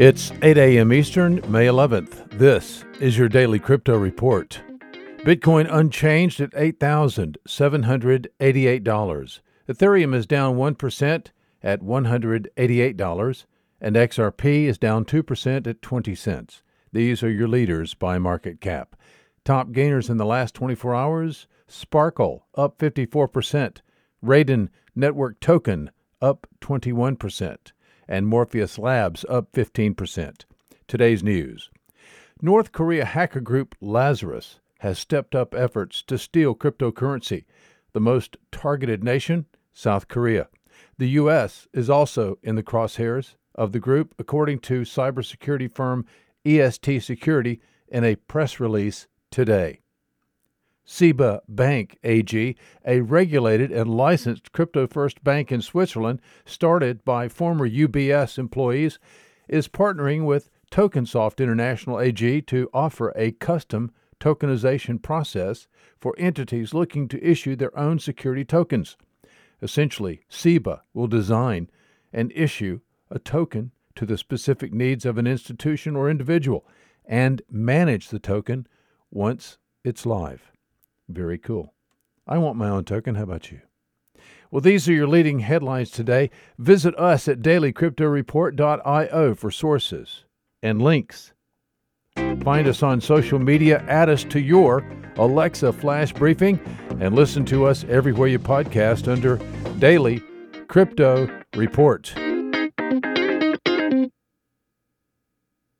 It's 8 a.m. Eastern, May 11th. This is your daily crypto report. Bitcoin unchanged at $8,788. Ethereum is down 1% at $188, and XRP is down 2% at 20 cents. These are your leaders by market cap. Top gainers in the last 24 hours Sparkle up 54%, Raiden Network Token up 21%, and Morpheus Labs up 15%. Today's news North Korea hacker group Lazarus has stepped up efforts to steal cryptocurrency. The most targeted nation, South Korea. The U.S. is also in the crosshairs of the group, according to cybersecurity firm EST Security in a press release today. SEBA Bank AG, a regulated and licensed crypto first bank in Switzerland, started by former UBS employees, is partnering with Tokensoft International AG to offer a custom tokenization process for entities looking to issue their own security tokens. Essentially, SEBA will design and issue a token to the specific needs of an institution or individual and manage the token once it's live. Very cool. I want my own token. How about you? Well, these are your leading headlines today. Visit us at dailycryptoreport.io for sources and links. Find us on social media, add us to your Alexa Flash Briefing, and listen to us everywhere you podcast under Daily Crypto Report.